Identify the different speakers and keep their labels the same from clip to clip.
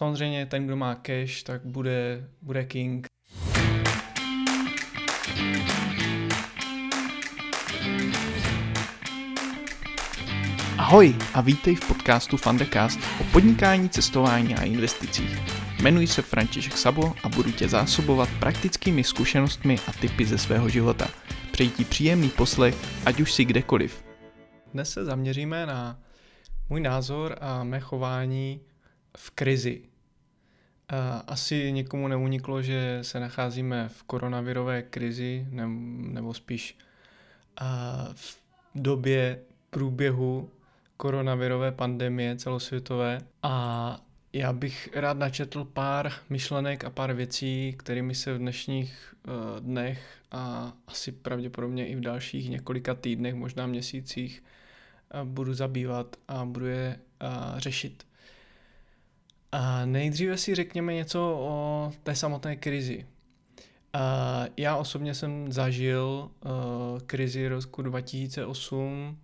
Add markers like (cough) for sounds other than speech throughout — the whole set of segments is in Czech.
Speaker 1: samozřejmě ten, kdo má cash, tak bude, bude king.
Speaker 2: Ahoj a vítej v podcastu Fundecast o podnikání, cestování a investicích. Jmenuji se František Sabo a budu tě zásobovat praktickými zkušenostmi a typy ze svého života. Přeji ti příjemný poslech, ať už si kdekoliv.
Speaker 1: Dnes se zaměříme na můj názor a mé chování v krizi. Asi někomu neuniklo, že se nacházíme v koronavirové krizi, nebo spíš v době průběhu koronavirové pandemie celosvětové a já bych rád načetl pár myšlenek a pár věcí, kterými se v dnešních uh, dnech a asi pravděpodobně i v dalších několika týdnech, možná měsících budu zabývat a budu je řešit. A nejdříve si řekněme něco o té samotné krizi. Uh, já osobně jsem zažil uh, krizi roku 2008,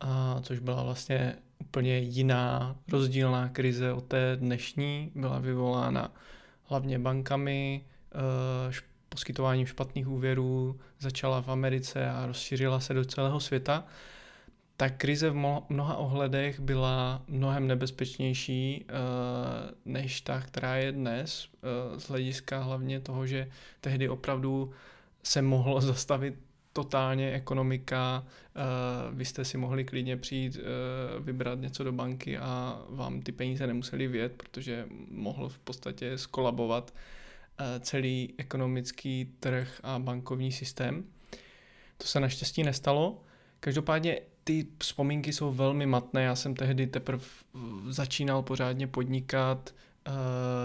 Speaker 1: a což byla vlastně úplně jiná rozdílná krize od té dnešní. Byla vyvolána hlavně bankami, uh, poskytováním špatných úvěrů, začala v Americe a rozšířila se do celého světa ta krize v mnoha ohledech byla mnohem nebezpečnější uh, než ta, která je dnes, uh, z hlediska hlavně toho, že tehdy opravdu se mohlo (laughs) zastavit totálně ekonomika, uh, vy jste si mohli klidně přijít, vybrat něco do banky a vám ty peníze nemuseli vět, protože mohl v podstatě skolabovat celý ekonomický trh a bankovní systém. To se naštěstí nestalo. Každopádně ty vzpomínky jsou velmi matné. Já jsem tehdy teprve začínal pořádně podnikat. Uh,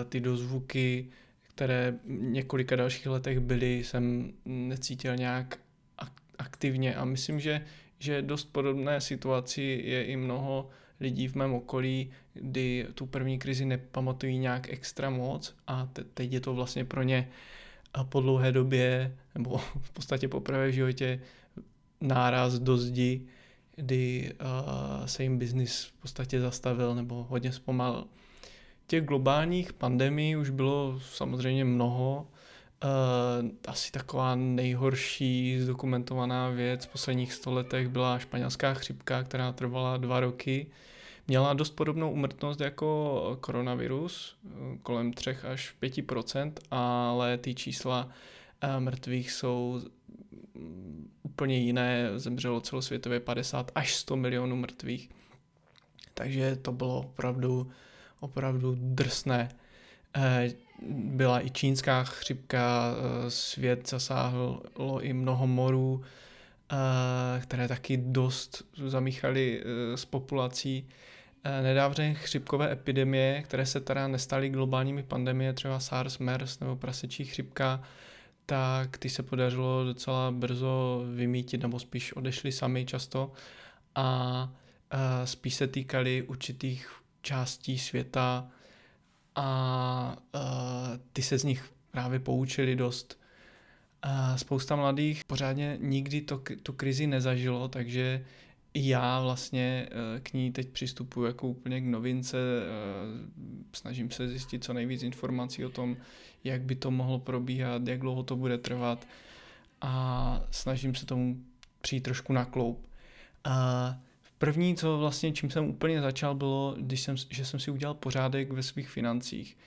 Speaker 1: ty dozvuky, které několika dalších letech byly, jsem necítil nějak aktivně a myslím, že, že dost podobné situaci je i mnoho lidí v mém okolí, kdy tu první krizi nepamatují nějak extra moc a te- teď je to vlastně pro ně po dlouhé době, nebo v podstatě poprvé v životě náraz do zdi, kdy uh, se jim biznis v podstatě zastavil nebo hodně zpomalil. Těch globálních pandemí už bylo samozřejmě mnoho. Uh, asi taková nejhorší zdokumentovaná věc v posledních stoletech byla španělská chřipka, která trvala dva roky. Měla dost podobnou umrtnost jako koronavirus, kolem 3 až 5% ale ty čísla mrtvých jsou úplně jiné, zemřelo celosvětově 50 až 100 milionů mrtvých. Takže to bylo opravdu, opravdu drsné. Eh, byla i čínská chřipka, eh, svět zasáhlo i mnoho morů, eh, které taky dost zamíchaly s populací. Nedávné chřipkové epidemie, které se teda nestaly globálními pandemie, třeba SARS, MERS nebo prasečí chřipka, tak ty se podařilo docela brzo vymítit, nebo spíš odešli sami často a spíš se týkali určitých částí světa a ty se z nich právě poučili dost. Spousta mladých pořádně nikdy to, tu krizi nezažilo, takže já vlastně eh, k ní teď přistupuji jako úplně k novince, eh, snažím se zjistit co nejvíc informací o tom, jak by to mohlo probíhat, jak dlouho to bude trvat a snažím se tomu přijít trošku na kloup. A první, co vlastně, čím jsem úplně začal, bylo, když jsem, že jsem si udělal pořádek ve svých financích.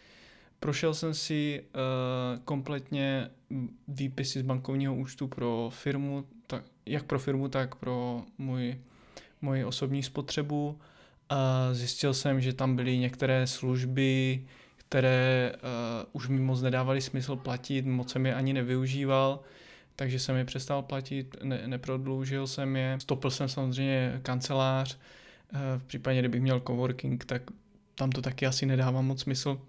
Speaker 1: Prošel jsem si uh, kompletně výpisy z bankovního účtu pro firmu, tak, jak pro firmu, tak pro můj moji osobní spotřebu. A zjistil jsem, že tam byly některé služby, které uh, už mi moc nedávaly smysl platit, moc jsem je ani nevyužíval, takže jsem je přestal platit, ne, neprodloužil jsem je. Stopil jsem samozřejmě kancelář, uh, v případě, kdybych měl coworking, tak tam to taky asi nedává moc smysl,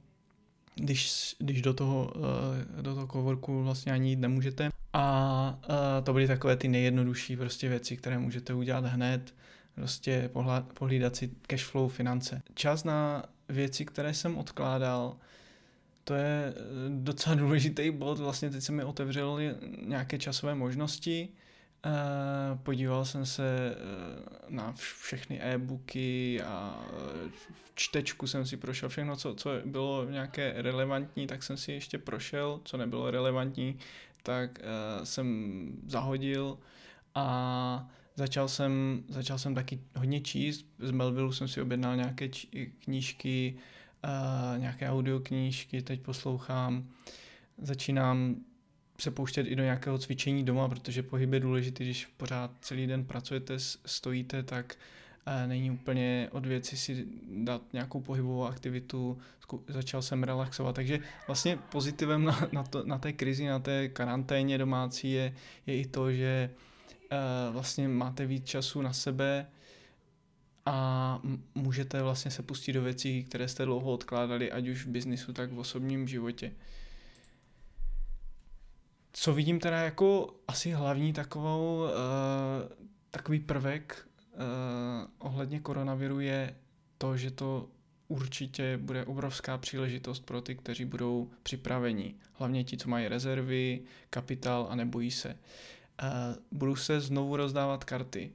Speaker 1: když, když do toho, uh, do toho coworku vlastně ani jít nemůžete. A uh, to byly takové ty nejjednodušší prostě věci, které můžete udělat hned prostě pohlídat si cash flow finance. Čas na věci, které jsem odkládal, to je eh, docela (laughs) důležitý bod, vlastně teď se mi otevřely nějaké časové možnosti. Uh, podíval jsem se uh, na všechny e-booky a čtečku jsem si prošel všechno, co, co bylo nějaké relevantní, tak jsem si ještě prošel, co nebylo relevantní, tak jsem zahodil a začal jsem, začal jsem taky hodně číst. Z Melville jsem si objednal nějaké knížky, uh, nějaké audioknížky, teď poslouchám. Začínám se pouštět i do nějakého cvičení doma, protože pohyb je důležitý, když pořád celý den pracujete, stojíte, tak uh, není úplně od věci si dát nějakou pohybovou aktivitu, začal jsem relaxovat, takže vlastně pozitivem na, na, to, na té krizi, na té karanténě domácí je, je i to, že uh, vlastně máte víc času na sebe a můžete vlastně se pustit do věcí, které jste dlouho odkládali, ať už v biznisu, tak v osobním životě. Co vidím teda jako asi hlavní takovou, uh, takový prvek uh, ohledně koronaviru je to, že to určitě bude obrovská příležitost pro ty, kteří budou připraveni. Hlavně ti, co mají rezervy, kapitál a nebojí se. Budou se znovu rozdávat karty.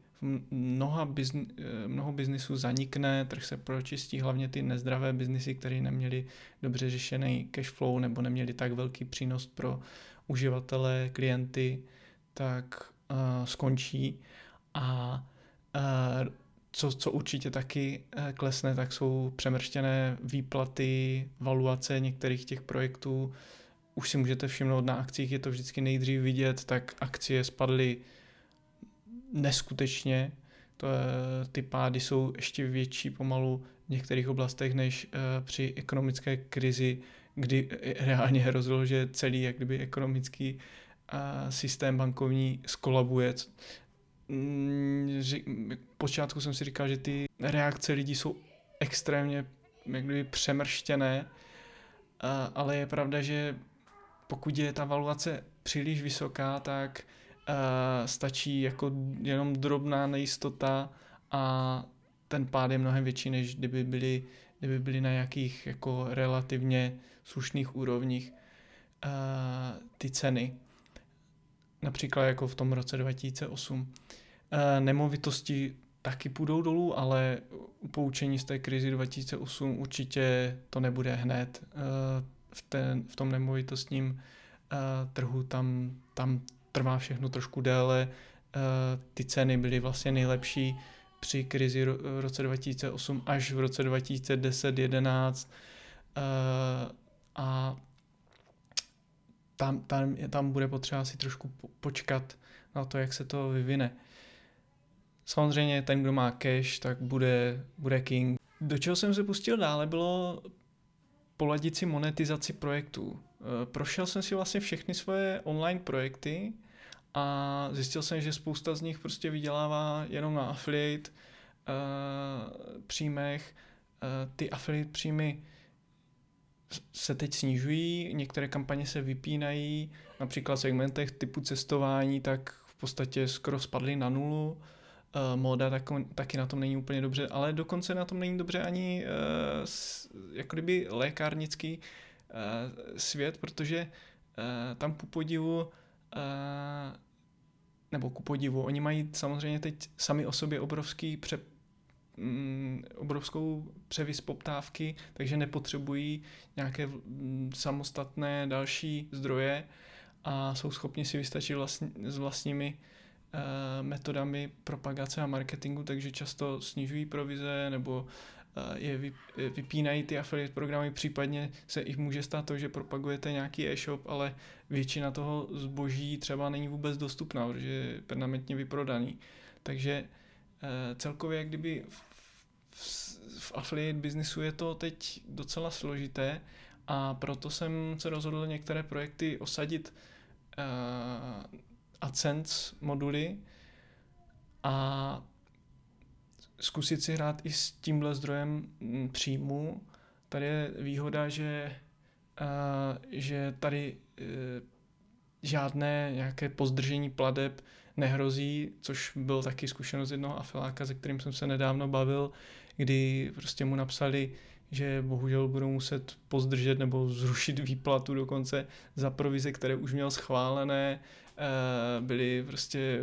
Speaker 1: Mnoha bizn, mnoho biznisů zanikne, trh se pročistí, hlavně ty nezdravé biznisy, které neměli dobře řešený cash flow nebo neměli tak velký přínos pro uživatele, klienty, tak uh, skončí a uh, co, co určitě taky klesne, tak jsou přemrštěné výplaty, valuace některých těch projektů. Už si můžete všimnout na akcích, je to vždycky nejdřív vidět, tak akcie spadly neskutečně. To, je, ty pády jsou ještě větší pomalu v některých oblastech než uh, při ekonomické krizi kdy reálně hrozilo, že celý jak kdyby ekonomický a systém bankovní skolabuje. Mm, počátku jsem si říkal, že ty reakce lidí jsou extrémně jak kdyby přemrštěné, ale je pravda, že pokud je ta valuace příliš vysoká, tak stačí jako jenom drobná nejistota a ten pád je mnohem větší, než kdyby byly, kdyby byly na nějakých jako relativně slušných úrovních uh, ty ceny. Například jako v tom roce 2008. Uh, eh, nemovitosti taky půjdou dolů, ale poučení z té krizi 2008 určitě to nebude hned. Uh, v, ten, v tom nemovitostním uh, trhu tam, tam trvá všechno trošku déle. Uh, ty ceny byly vlastně nejlepší při krizi v roce 2008 až v roce 2010-11. Uh, a tam, tam, tam bude potřeba si trošku počkat na to, jak se to vyvine. Samozřejmě ten, kdo má cash, tak bude, bude king. Do čeho jsem se pustil dále, bylo poladit si monetizaci projektů. E, prošel jsem si vlastně všechny svoje online projekty a zjistil jsem, že spousta z nich prostě vydělává jenom na affiliate uh, příjmech. Uh, ty affiliate příjmy se teď snižují, některé kampaně se vypínají, například v segmentech typu cestování, tak v podstatě skoro spadly na nulu. Uh, móda tak, taky na tom není úplně dobře, ale dokonce na tom není dobře ani uh, jako kdyby lékárnický uh, svět, protože uh, tam ku podivu uh, nebo ku podivu, oni mají samozřejmě teď sami o sobě obrovský pře, mm, obrovskou převis poptávky, takže nepotřebují nějaké mm, samostatné další zdroje a jsou schopni si vystačit vlastní, s vlastními uh, metodami propagace a marketingu, takže často snižují provize nebo uh, je vy, vypínají ty affiliate programy, případně se jich může stát to, že propagujete nějaký e-shop, ale většina toho zboží třeba není vůbec dostupná, protože je permanentně vyprodaný. Takže uh, celkově, jak kdyby v affiliate biznisu je to teď docela složité a proto jsem se rozhodl některé projekty osadit AdSense moduly a zkusit si hrát i s tímhle zdrojem mm, příjmu. Tady je výhoda, že, uh, že tady uh, žádné nějaké pozdržení pladeb nehrozí, což byl taky zkušenost jednoho afiláka, se kterým jsem se nedávno bavil, kdy prostě mu napsali, že bohužel budou muset pozdržet nebo zrušit výplatu dokonce za provize, které už měl schválené byly prostě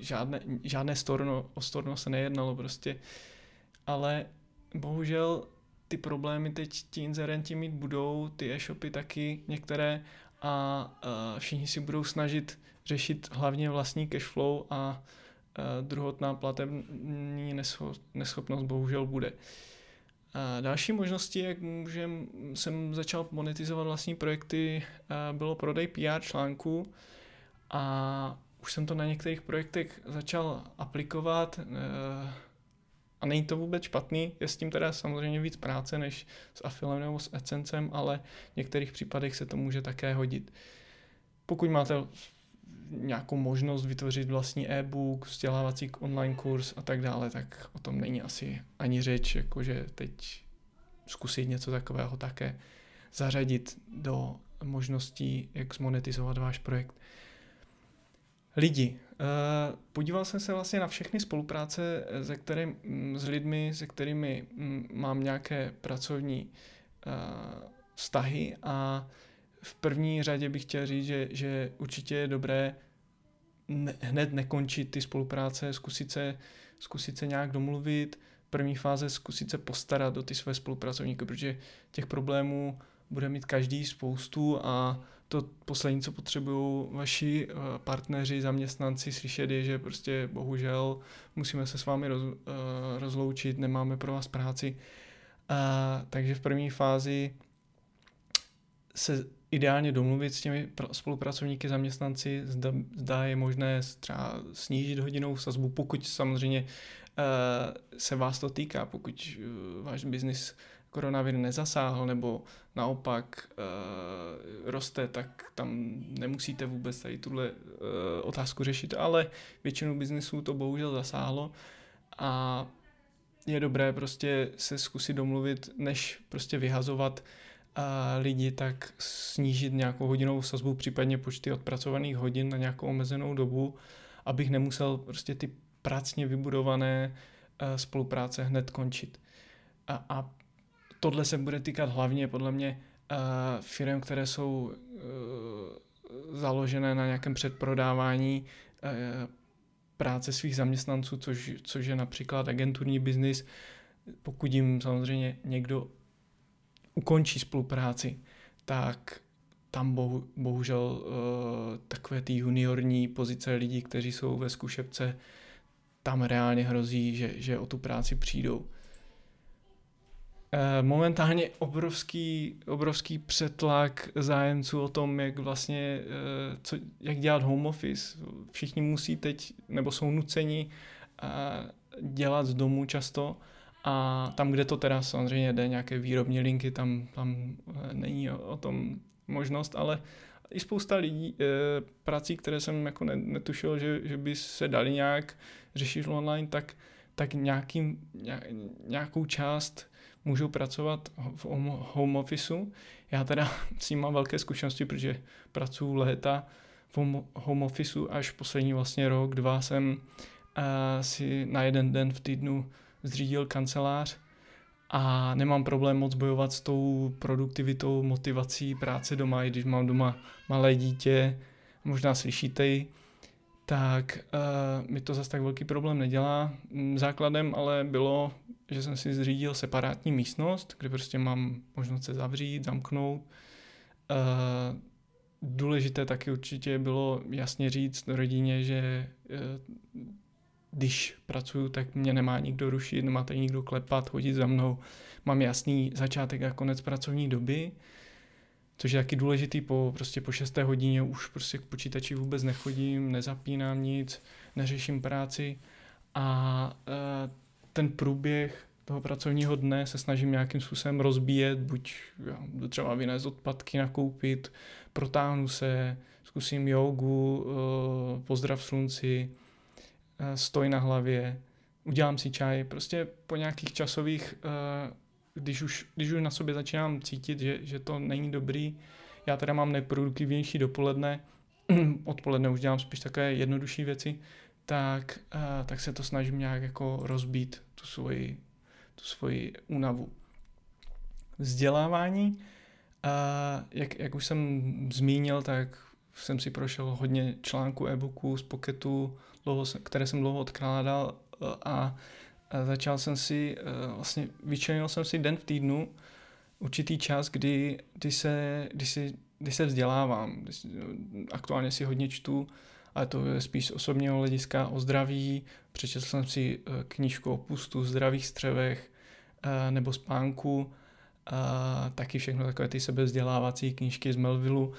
Speaker 1: žádné, žádné storno, o storno se nejednalo prostě, ale bohužel ty problémy teď ti inzerenti mít budou, ty e-shopy taky některé a uh, všichni si budou snažit řešit hlavně vlastní cashflow a uh, druhotná platební neschopnost bohužel bude. Uh, další možností, jak můžem, jsem začal monetizovat vlastní projekty, bylo prodej PR článků a už jsem to na některých projektech začal aplikovat. Uh, a není to vůbec špatný, je s tím teda samozřejmě víc práce než s Affilem nebo s AdSensem, ale v některých případech se to může také hodit. Pokud máte nějakou možnost vytvořit vlastní e-book, vzdělávací online kurz a tak dále, tak o tom není asi ani řeč, jakože teď zkusit něco takového také zařadit do možností, jak zmonetizovat váš projekt. Lidi. Uh, podíval jsem se vlastně na všechny spolupráce se kterým, mm, s lidmi, se kterými mm, mám nějaké pracovní uh, vztahy a v první řadě bych chtěl říct, že, že určitě je dobré ne, hned nekončit ty spolupráce, zkusit se, zkusit se nějak domluvit, první fáze zkusit se postarat o ty své spolupracovníky, protože těch problémů bude mít každý spoustu a to poslední, co potřebují vaši eh, partneři, zaměstnanci slyšet je, že prostě bohužel musíme se s vámi roz, eh, rozloučit, nemáme pro vás práci. A, takže v první fázi se ideálně domluvit s těmi spolupracovníky, zaměstnanci, zda, zda je možné třeba snížit hodinovou sazbu, pokud samozřejmě se vás to týká, pokud váš biznis koronavir nezasáhl nebo naopak uh, roste, tak tam nemusíte vůbec tady tuhle uh, otázku řešit, ale většinu biznisů to bohužel zasáhlo a je dobré prostě se zkusit domluvit, než prostě vyhazovat uh, lidi, tak snížit nějakou hodinovou sazbu, případně počty odpracovaných hodin na nějakou omezenou dobu, abych nemusel prostě ty pracně vybudované spolupráce hned končit. A, a tohle se bude týkat hlavně podle mě uh, firm, které jsou uh, založené na nějakém předprodávání uh, práce svých zaměstnanců, což, což je například agenturní biznis. Pokud jim samozřejmě někdo ukončí spolupráci, tak tam bohu, bohužel uh, takové ty juniorní pozice lidí, kteří jsou ve zkušebce, tam reálně hrozí, že, že o tu práci přijdou. Eh, momentálně obrovský, obrovský přetlak zájemců o tom, jak vlastně, eh, co, jak dělat home office. Všichni musí teď, nebo jsou nuceni eh, dělat z domu často a tam, kde to teda samozřejmě jde, nějaké výrobní linky, tam, tam není o, o tom možnost, ale i spousta lidí, prací, které jsem jako netušil, že, že by se dali nějak řešit online, tak, tak nějakým, nějakou část můžou pracovat v home officeu. Já teda (laughs) s ním mám velké zkušenosti, protože pracuji léta v home officeu až poslední vlastně rok, dva jsem uh, si na jeden den v týdnu zřídil kancelář a nemám problém moc bojovat s tou produktivitou, motivací práce doma, i když mám doma malé dítě, možná slyšíte ji, tak uh, mi to zase tak velký problém nedělá. Základem ale bylo že jsem si zřídil separátní místnost, kde prostě mám možnost se zavřít, zamknout. Uh, důležité taky určitě bylo jasně říct rodině, že uh, když pracuju, tak mě nemá nikdo rušit, nemá tady nikdo klepat, chodit za mnou. Mám jasný začátek a konec pracovní doby, což je taky důležitý, po, prostě po šesté hodině už prostě k počítači vůbec nechodím, nezapínám nic, neřeším práci. A uh, ten průběh toho pracovního dne se snažím nějakým způsobem rozbíjet, buď já, třeba vynést odpadky, nakoupit, protáhnu se, zkusím jogu, eh, pozdrav slunci, eh, stoj na hlavě, udělám si čaj, prostě po nějakých časových, eh, když už, když už na sobě začínám cítit, že, že to není dobrý, já teda mám nejproduktivnější dopoledne, (clears throat) odpoledne už dělám spíš takové jednodušší věci, tak, tak se to snažím nějak jako rozbít, tu svoji, tu svoji únavu. Vzdělávání, jak, jak už jsem zmínil, tak jsem si prošel hodně článků, e-booků z Pocketu, dlouho, které jsem dlouho odkládal a začal jsem si, vlastně vyčlenil jsem si den v týdnu určitý čas, kdy, kdy, se, kdy, si, kdy se vzdělávám. Aktuálně si hodně čtu, ale to je spíš z osobního hlediska o zdraví. Přečetl jsem si knížku o pustu, zdravých střevech nebo spánku a taky všechno takové ty sebevzdělávací knížky z Melvillu.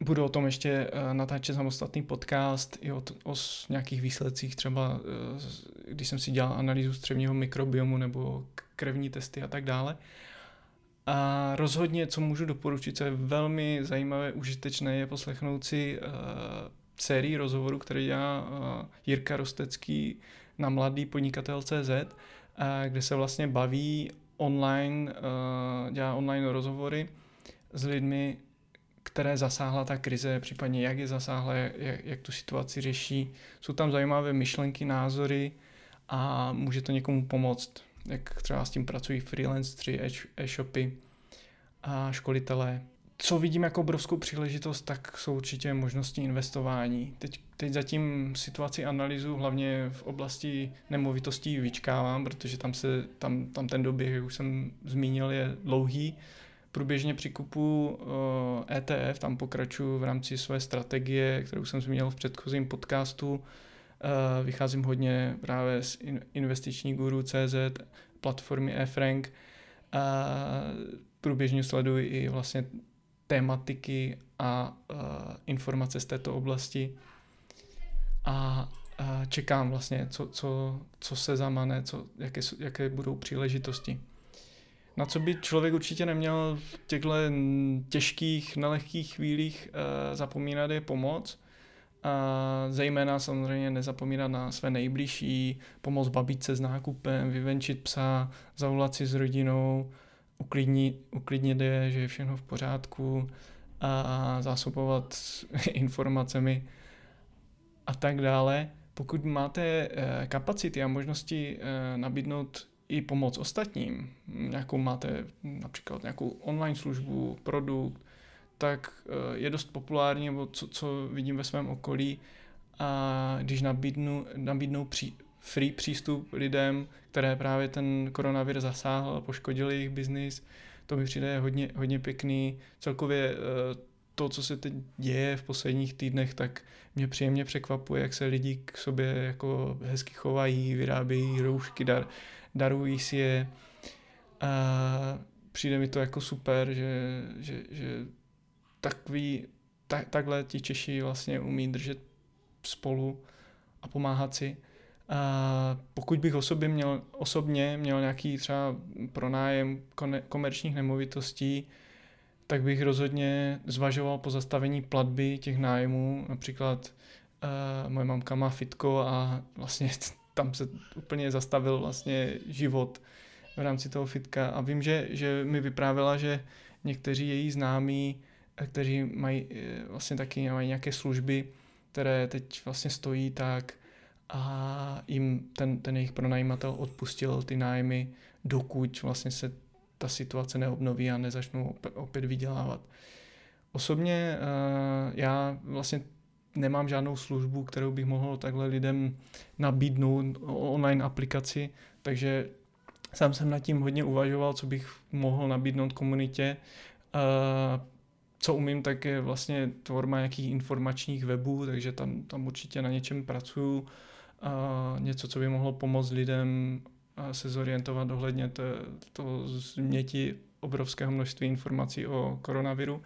Speaker 1: Budu o tom ještě eh, natáčet samostatný podcast i o, o nějakých výsledcích, třeba eh, když jsem si dělal analýzu střevního mikrobiomu nebo krevní testy a tak dále. A rozhodně, co můžu doporučit, co je velmi zajímavé, užitečné, je poslechnout si uh, sérii rozhovorů, který dělá uh, Jirka Rostecký na mladý podnikatel.cz, uh, kde se vlastně baví online, uh, dělá online rozhovory s lidmi, které zasáhla ta krize, případně jak je zasáhla, jak, jak tu situaci řeší. Jsou tam zajímavé myšlenky, názory a může to někomu pomoct, jak třeba s tím pracují freelanceri, e-shopy a školitelé. Co vidím jako obrovskou příležitost, tak jsou určitě možnosti investování. Teď, teď zatím situaci analýzu hlavně v oblasti nemovitostí vyčkávám, protože tam, se, tam, tam ten doběh, jak už jsem zmínil, je dlouhý. Průběžně při kupu uh, eh, ETF, tam pokračuji v rámci své strategie, kterou jsem zmínil v předchozím podcastu. Uh, vycházím hodně právě z investiční guru CZ, platformy eFrank. Uh, průběžně sleduji i vlastně tématiky a uh, informace z této oblasti a čekám vlastně, co, co, co se zamane, co, jaké, jaké budou příležitosti. Na co by člověk určitě neměl v těchto těžkých, nelehkých chvílích zapomínat je pomoc. A zejména samozřejmě nezapomínat na své nejbližší, pomoc babičce s nákupem, vyvenčit psa, zavolat si s rodinou, uklidnit, uklidnit je, že je všechno v pořádku a zásobovat (laughs) informacemi a tak dále. Pokud máte eh, kapacity a možnosti eh, nabídnout i pomoc ostatním, nějakou máte například nějakou online službu, produkt, tak eh, je dost populární, nebo co, co vidím ve svém okolí, a když nabídnu, nabídnou při, free přístup lidem, které právě ten koronavir zasáhl a poškodil jejich biznis. To mi přijde hodně, hodně pěkný. Celkově eh, to, co se teď děje v posledních týdnech, tak mě příjemně překvapuje, jak se lidi k sobě jako hezky chovají, vyrábějí roušky, dar, darují si je. A přijde mi to jako super, že, že, že takový, tak, takhle ti Češi vlastně umí držet spolu a pomáhat si. A pokud bych osobě měl, osobně měl nějaký třeba pronájem komerčních nemovitostí, tak bych rozhodně zvažoval po zastavení platby těch nájmů. Například uh, moje mamka má fitko a vlastně (laughs) tam se úplně zastavil vlastně život v rámci toho fitka. A vím, že, že mi vyprávěla, že někteří její známí, kteří mají eh, vlastně taky mají nějaké služby, které teď vlastně stojí tak, a jim ten, ten jejich pronajímatel odpustil ty nájmy, dokud vlastně se ta situace neobnoví a nezačnou opět vydělávat. Osobně uh, já vlastně nemám žádnou službu, kterou bych mohl takhle lidem nabídnout online aplikaci, takže sám jsem nad tím hodně uvažoval, co bych mohl nabídnout komunitě. Uh, co umím, tak je vlastně tvorba nějakých informačních webů, takže tam, tam určitě na něčem pracuju a něco, co by mohlo pomoct lidem se zorientovat ohledně toho změti obrovského množství informací o koronaviru.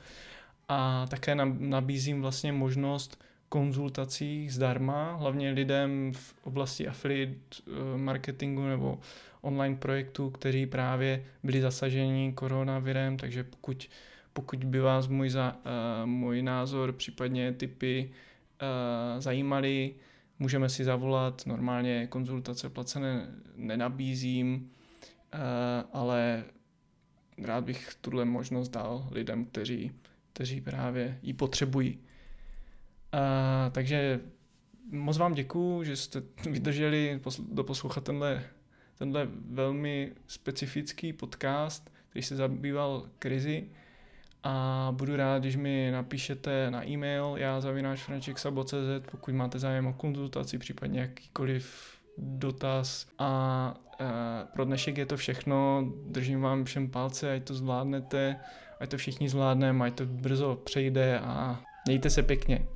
Speaker 1: A také nabízím vlastně možnost konzultací zdarma, hlavně lidem v oblasti affiliate eh, marketingu nebo online projektů, kteří právě byli zasaženi koronavirem, takže pokud, pokud by vás můj, za, uh, můj názor, případně typy uh, zajímaly, můžeme si zavolat, normálně konzultace placené nenabízím, eh, ale rád bych tuhle možnost dal lidem, kteří, kteří právě ji potřebují. A, takže moc vám děkuju, že jste (laughs) vydrželi doposlouchat tenhle, tenhle velmi specifický podcast, který se zabýval krizi a budu rád, když mi napíšete na e-mail já zavináš frančeksabo.cz, pokud máte zájem o konzultaci, případně jakýkoliv dotaz a e, pro dnešek je to všechno, držím vám všem palce, ať to zvládnete, ať to všichni zvládneme, ať to brzo přejde a mějte se pěkně.